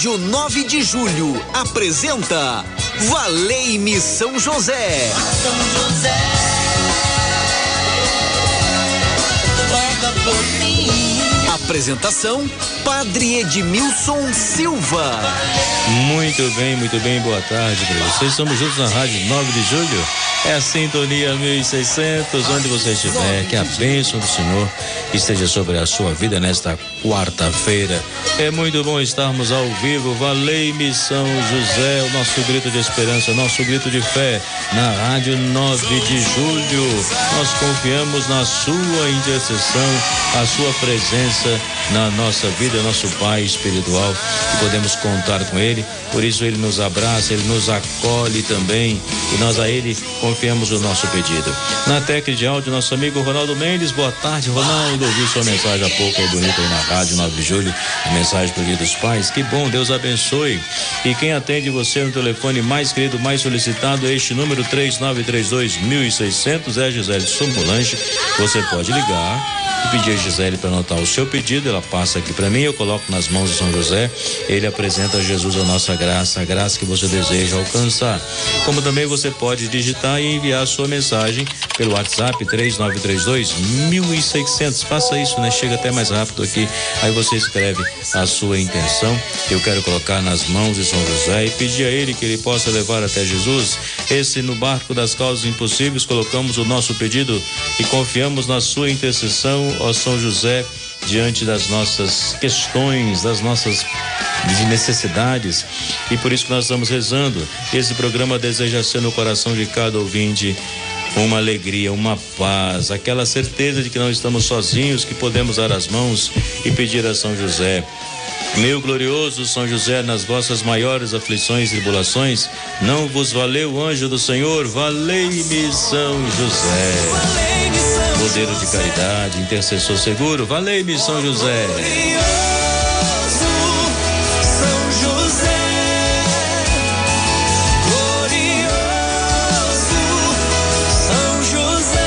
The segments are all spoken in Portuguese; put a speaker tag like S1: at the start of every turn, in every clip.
S1: Rádio 9 de Julho apresenta Valei-me São José. São José. mim. Apresentação Padre Edmilson Silva.
S2: Muito bem, muito bem, boa tarde para vocês. Estamos juntos na Rádio 9 de Julho. É a Sintonia 1600, onde você estiver. Que a bênção do Senhor esteja sobre a sua vida nesta quarta-feira. É muito bom estarmos ao vivo. Valei-me São José, o nosso grito de esperança, nosso grito de fé na Rádio 9 de Julho. Nós confiamos na sua intercessão, a sua presença na nossa vida, nosso Pai espiritual, e podemos contar com Ele. Por isso Ele nos abraça, Ele nos acolhe também, e nós a Ele confiamos o nosso pedido. Na técnica de áudio, nosso amigo Ronaldo Mendes. Boa tarde, Ronaldo. Ouviu sua mensagem há pouco aí bonita aí na rádio 9 de julho. A mensagem do Dia dos Pais. Que bom, Deus abençoe. E quem atende você no telefone mais querido, mais solicitado, é este número 3932 1600 é Gisele Sumbulanche. Você pode ligar e pedir a Gisele para anotar o seu pedido. Ela passa aqui para mim, eu coloco nas mãos de São José. Ele apresenta a Jesus a nossa graça, a graça que você deseja alcançar. Como também você pode digitar e enviar a sua mensagem pelo WhatsApp 3932 1600. Faça isso, né? Chega até mais rápido aqui. Aí você escreve a sua intenção. Eu quero colocar nas mãos de São José e pedir a ele que ele possa levar até Jesus. Esse no barco das causas impossíveis, colocamos o nosso pedido e confiamos na sua intercessão ó São José, diante das nossas questões, das nossas necessidades. E por isso que nós estamos rezando. Esse programa deseja ser no coração de cada ouvinte uma alegria, uma paz, aquela certeza de que não estamos sozinhos, que podemos dar as mãos e pedir a São José. Meu glorioso São José, nas vossas maiores aflições e tribulações, não vos valeu o anjo do Senhor, valei-me São José modelo de caridade, intercessor seguro. Valei-me, São José.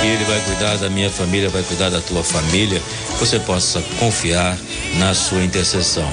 S2: Ele vai cuidar da minha família, vai cuidar da tua família. Você possa confiar na sua intercessão.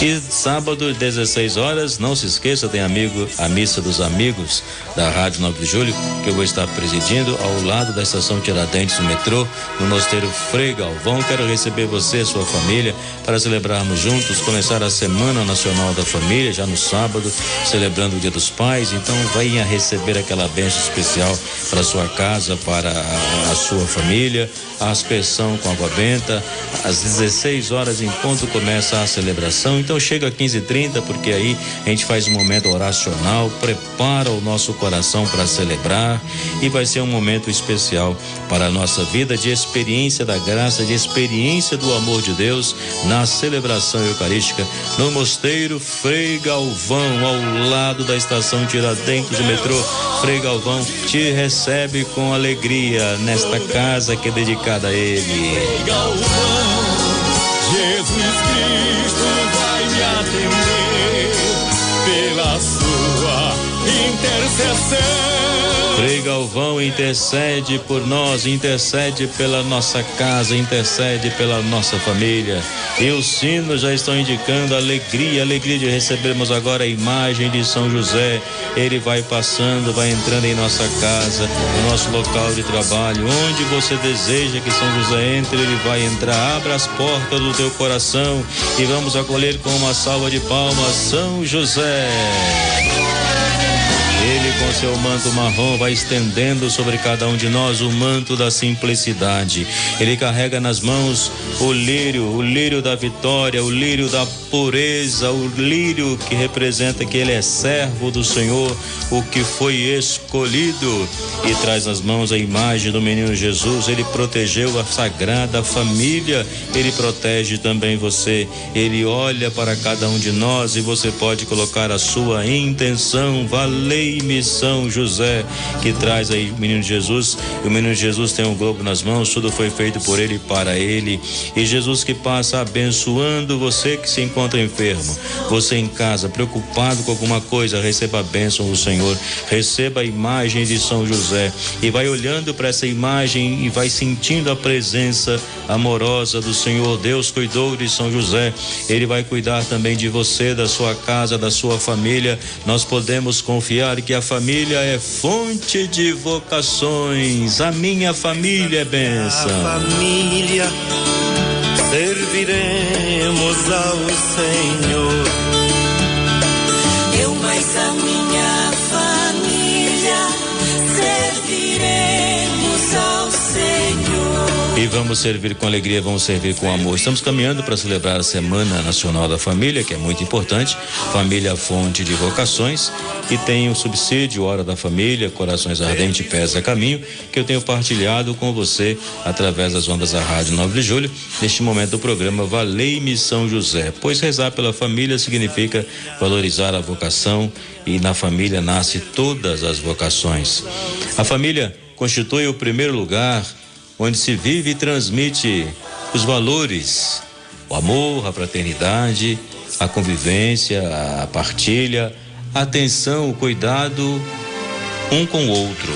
S2: E sábado, 16 horas, não se esqueça, tem amigo, a missa dos amigos da Rádio 9 de Julho, que eu vou estar presidindo ao lado da estação Tiradentes do metrô, no Mosteiro Frei Galvão. Quero receber você e sua família para celebrarmos juntos, começar a Semana Nacional da Família, já no sábado, celebrando o Dia dos Pais. Então, venha receber aquela bênção especial para sua casa, para a, a sua família, a aspersão com água benta. Às 16 horas em ponto começa a celebração. Então, chega às 15h30, porque aí a gente faz um momento oracional, prepara o nosso coração para celebrar e vai ser um momento especial para a nossa vida de experiência da graça, de experiência do amor de Deus na celebração eucarística no Mosteiro Frei Galvão, ao lado da estação Tiradentes do metrô. Frei Galvão te recebe com alegria nesta casa que é dedicada a ele. Jesus Cristo atender pela sua intercessão. Frei Galvão intercede por nós, intercede pela nossa casa, intercede pela nossa família. E os sinos já estão indicando alegria, alegria de recebermos agora a imagem de São José. Ele vai passando, vai entrando em nossa casa, no nosso local de trabalho. Onde você deseja que São José entre, ele vai entrar. Abra as portas do teu coração e vamos acolher com uma salva de palmas São José. Com seu manto marrom, vai estendendo sobre cada um de nós o manto da simplicidade. Ele carrega nas mãos o lírio, o lírio da vitória, o lírio da pureza, o lírio que representa que ele é servo do Senhor, o que foi escolhido. E traz nas mãos a imagem do menino Jesus. Ele protegeu a sagrada família, ele protege também você. Ele olha para cada um de nós e você pode colocar a sua intenção. Valei-me São José, que traz aí o menino Jesus. O menino Jesus tem um globo nas mãos, tudo foi feito por ele e para ele. E Jesus que passa abençoando você que se encontra enfermo, você em casa, preocupado com alguma coisa, receba a bênção do Senhor, receba a imagem de São José e vai olhando para essa imagem e vai sentindo a presença amorosa do Senhor. Deus cuidou de São José, ele vai cuidar também de você, da sua casa, da sua família. Nós podemos confiar que a família é fonte de vocações. A minha família é bênção.
S3: A família serviremos ao Senhor.
S2: Vamos servir com alegria, vamos servir com amor. Estamos caminhando para celebrar a Semana Nacional da Família, que é muito importante. Família Fonte de Vocações. E tem o subsídio Hora da Família, Corações Ardentes, Pés a Caminho, que eu tenho partilhado com você através das ondas da Rádio 9 de Julho, neste momento do programa Valei-me São José. Pois rezar pela família significa valorizar a vocação e na família nasce todas as vocações. A família constitui o primeiro lugar onde se vive e transmite os valores, o amor, a fraternidade, a convivência, a partilha, a atenção, o cuidado um com o outro.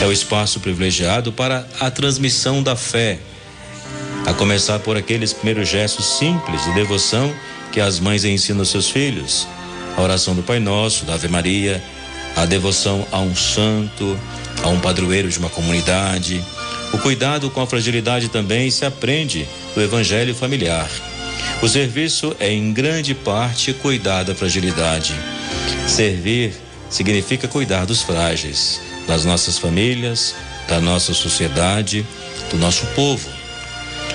S2: É o espaço privilegiado para a transmissão da fé, a começar por aqueles primeiros gestos simples de devoção que as mães ensinam aos seus filhos. A oração do Pai Nosso, da Ave Maria, a devoção a um santo, a um padroeiro de uma comunidade, o cuidado com a fragilidade também se aprende do evangelho familiar. O serviço é, em grande parte, cuidar da fragilidade. Servir significa cuidar dos frágeis, das nossas famílias, da nossa sociedade, do nosso povo.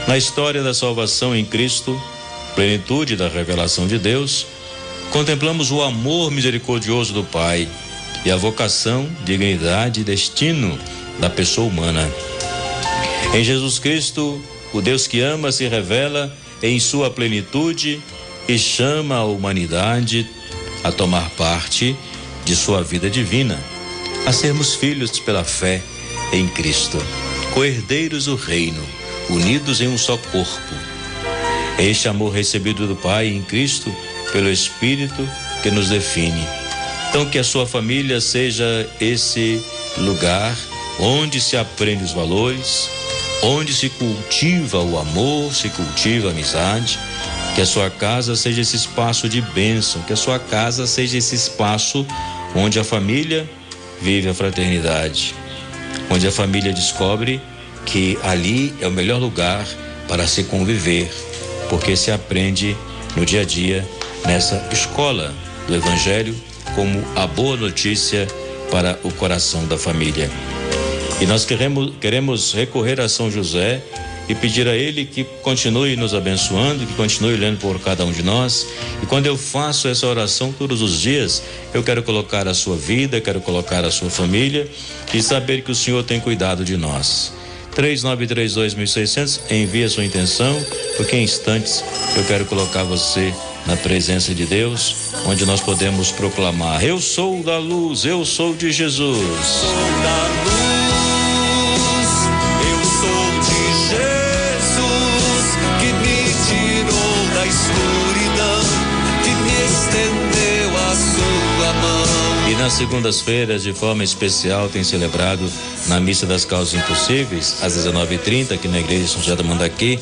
S2: Na história da salvação em Cristo, plenitude da revelação de Deus, contemplamos o amor misericordioso do Pai e a vocação, dignidade e destino da pessoa humana. Em Jesus Cristo, o Deus que ama se revela em sua plenitude e chama a humanidade a tomar parte de sua vida divina, a sermos filhos pela fé em Cristo, coerdeiros do reino, unidos em um só corpo. Este amor recebido do Pai em Cristo, pelo Espírito que nos define. Então, que a sua família seja esse lugar onde se aprende os valores, onde se cultiva o amor, se cultiva a amizade, que a sua casa seja esse espaço de bênção, que a sua casa seja esse espaço onde a família vive a fraternidade, onde a família descobre que ali é o melhor lugar para se conviver, porque se aprende no dia a dia nessa escola do Evangelho como a boa notícia para o coração da família. E nós queremos, queremos recorrer a São José e pedir a Ele que continue nos abençoando, que continue olhando por cada um de nós. E quando eu faço essa oração todos os dias, eu quero colocar a sua vida, quero colocar a sua família e saber que o Senhor tem cuidado de nós. 3932.600, envie a sua intenção, porque em instantes eu quero colocar você na presença de Deus, onde nós podemos proclamar: Eu sou da luz, eu sou de Jesus.
S3: Sou da luz,
S2: nas segundas-feiras, de forma especial, tem celebrado na Missa das Causas Impossíveis, às 19h30, aqui na Igreja de São José do Mandaqui,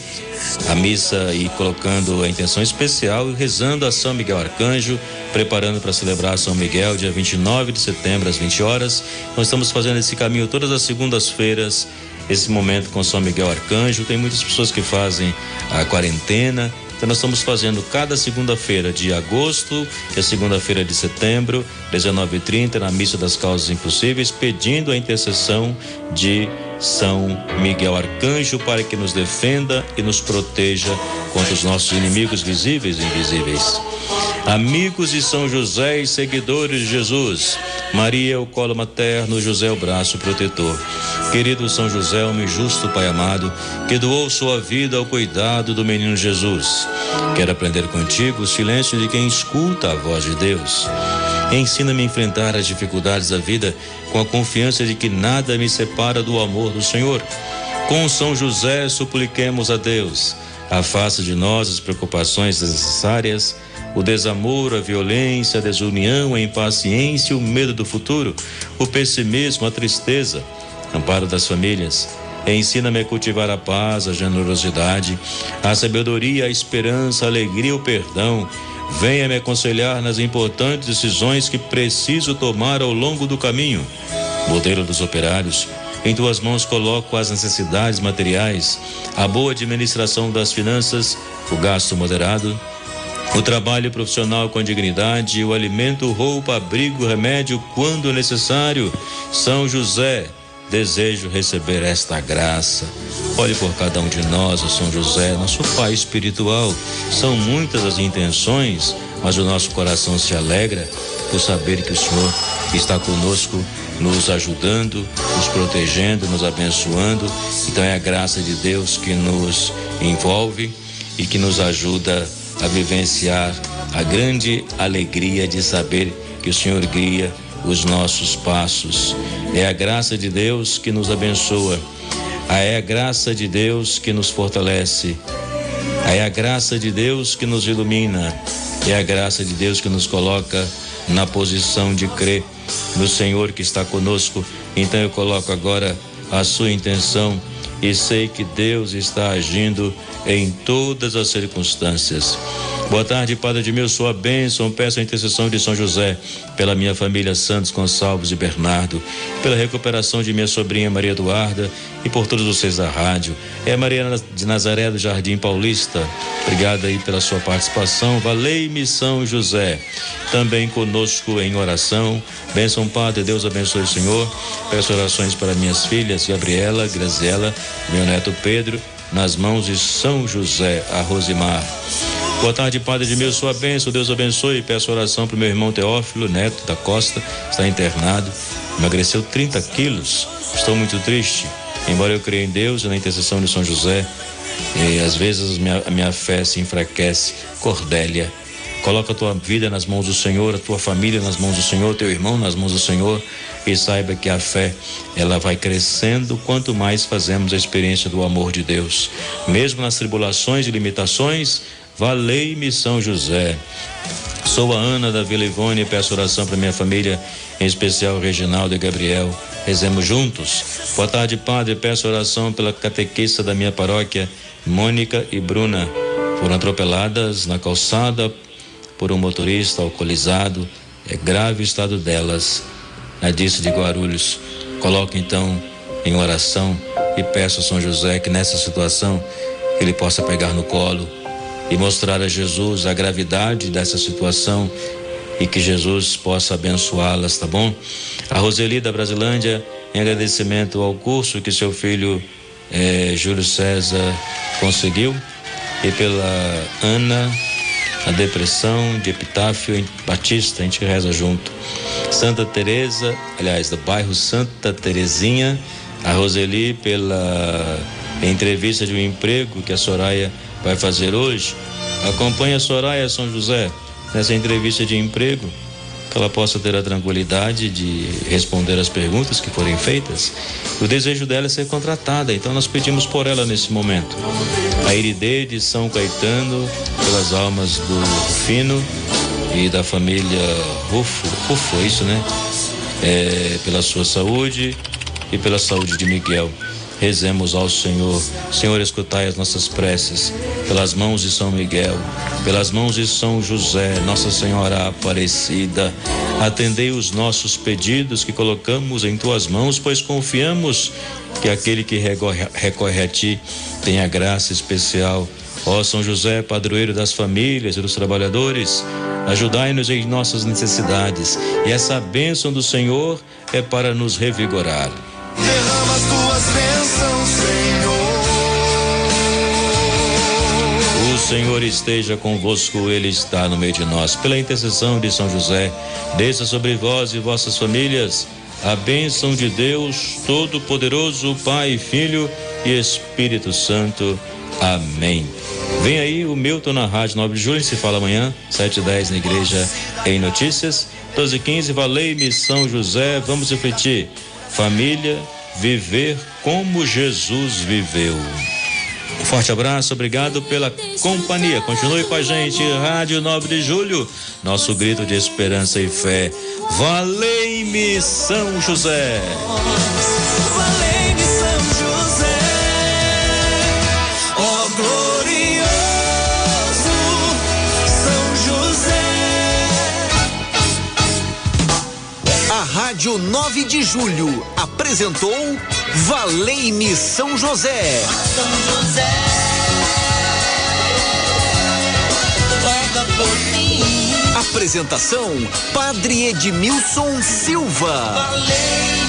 S2: a missa e colocando a intenção especial e rezando a São Miguel Arcanjo, preparando para celebrar São Miguel, dia 29 de setembro, às 20 horas. Nós estamos fazendo esse caminho todas as segundas-feiras, esse momento com São Miguel Arcanjo. Tem muitas pessoas que fazem a quarentena. Então nós estamos fazendo cada segunda-feira de agosto e segunda-feira de setembro, 19h30, na Missa das Causas Impossíveis, pedindo a intercessão de são Miguel Arcanjo para que nos defenda e nos proteja contra os nossos inimigos visíveis e invisíveis. Amigos de São José e seguidores de Jesus, Maria é o colo materno, José é o braço protetor. Querido São José, homem justo, Pai amado, que doou sua vida ao cuidado do menino Jesus. Quero aprender contigo o silêncio de quem escuta a voz de Deus. Ensina-me a enfrentar as dificuldades da vida com a confiança de que nada me separa do amor do Senhor. Com São José, supliquemos a Deus. Afasta de nós as preocupações desnecessárias, o desamor, a violência, a desunião, a impaciência, o medo do futuro, o pessimismo, a tristeza. Amparo das famílias. Ensina-me a cultivar a paz, a generosidade, a sabedoria, a esperança, a alegria, o perdão. Venha me aconselhar nas importantes decisões que preciso tomar ao longo do caminho. Modelo dos operários, em tuas mãos coloco as necessidades materiais, a boa administração das finanças, o gasto moderado, o trabalho profissional com dignidade, o alimento, roupa, abrigo, remédio quando necessário. São José, desejo receber esta graça. Olhe por cada um de nós, São José, nosso Pai espiritual. São muitas as intenções, mas o nosso coração se alegra por saber que o Senhor está conosco nos ajudando, nos protegendo, nos abençoando. Então é a graça de Deus que nos envolve e que nos ajuda a vivenciar a grande alegria de saber que o Senhor guia os nossos passos. É a graça de Deus que nos abençoa. É a graça de Deus que nos fortalece. É a graça de Deus que nos ilumina. É a graça de Deus que nos coloca na posição de crer no Senhor que está conosco. Então eu coloco agora a sua intenção e sei que Deus está agindo em todas as circunstâncias. Boa tarde, Padre Edmil, sua bênção. Peço a intercessão de São José pela minha família Santos Gonçalves e Bernardo, pela recuperação de minha sobrinha Maria Eduarda e por todos vocês da rádio. É Maria de Nazaré do Jardim Paulista. Obrigada aí pela sua participação. Valei-me São José. Também conosco em oração. Bênção, Padre. Deus abençoe o Senhor. Peço orações para minhas filhas, Gabriela, Graziela, meu neto Pedro, nas mãos de São José, a Rosimar. Boa tarde, Padre de meu, sua bênção, Deus abençoe. Peço oração para o meu irmão Teófilo Neto da Costa, está internado, emagreceu 30 quilos. Estou muito triste. Embora eu creia em Deus e na intercessão de São José, e às vezes minha, a minha fé se enfraquece. Cordélia, coloca a tua vida nas mãos do Senhor, a tua família nas mãos do Senhor, teu irmão nas mãos do Senhor e saiba que a fé ela vai crescendo quanto mais fazemos a experiência do amor de Deus. Mesmo nas tribulações e limitações, Valei-me São José. Sou a Ana da Vila Ivone e peço oração para minha família, em especial Reginaldo e Gabriel. Rezemos juntos. Boa tarde, Padre. Peço oração pela catequista da minha paróquia, Mônica e Bruna. Foram atropeladas na calçada por um motorista alcoolizado. É grave o estado delas. Na disso de Guarulhos. Coloque então em oração e peço a São José que nessa situação ele possa pegar no colo e mostrar a Jesus a gravidade dessa situação e que Jesus possa abençoá-las, tá bom? A Roseli da Brasilândia, em agradecimento ao curso que seu filho eh, Júlio César conseguiu e pela Ana, a depressão de Epitáfio Batista, a gente reza junto. Santa Teresa, aliás, do bairro Santa Terezinha, a Roseli pela entrevista de um emprego que a Soraya vai fazer hoje. Acompanhe a Soraya São José nessa entrevista de emprego, que ela possa ter a tranquilidade de responder as perguntas que forem feitas. O desejo dela é ser contratada, então nós pedimos por ela nesse momento. A Iride de São Caetano, pelas almas do Fino e da família Rufo, Rufo, é isso, né? É, pela sua saúde e pela saúde de Miguel. Rezemos ao Senhor. Senhor, escutai as nossas preces. Pelas mãos de São Miguel, pelas mãos de São José, Nossa Senhora Aparecida, atendei os nossos pedidos que colocamos em tuas mãos, pois confiamos que aquele que recorre, a ti tenha graça especial. Ó São José, padroeiro das famílias e dos trabalhadores, ajudai-nos em nossas necessidades. E essa bênção do Senhor é para nos revigorar.
S3: Derrama tuas bênçãos, Senhor.
S2: O Senhor esteja convosco, Ele está no meio de nós. Pela intercessão de São José, desça sobre vós e vossas famílias a bênção de Deus Todo-Poderoso, Pai, Filho e Espírito Santo. Amém. Vem aí o Milton na Rádio 9 de Julho, se fala amanhã, 7 e 10 na igreja em notícias. 12 e 15, Valei-me São José, vamos refletir. Família, viver como Jesus viveu. Um forte abraço, obrigado pela companhia. Continue com a gente, Rádio 9 de Julho, nosso grito de esperança e fé. Valei-me São José.
S1: Rádio 9 de Julho apresentou Valei-me São José.
S4: São José.
S1: Apresentação: Padre Edmilson Silva.
S4: Valei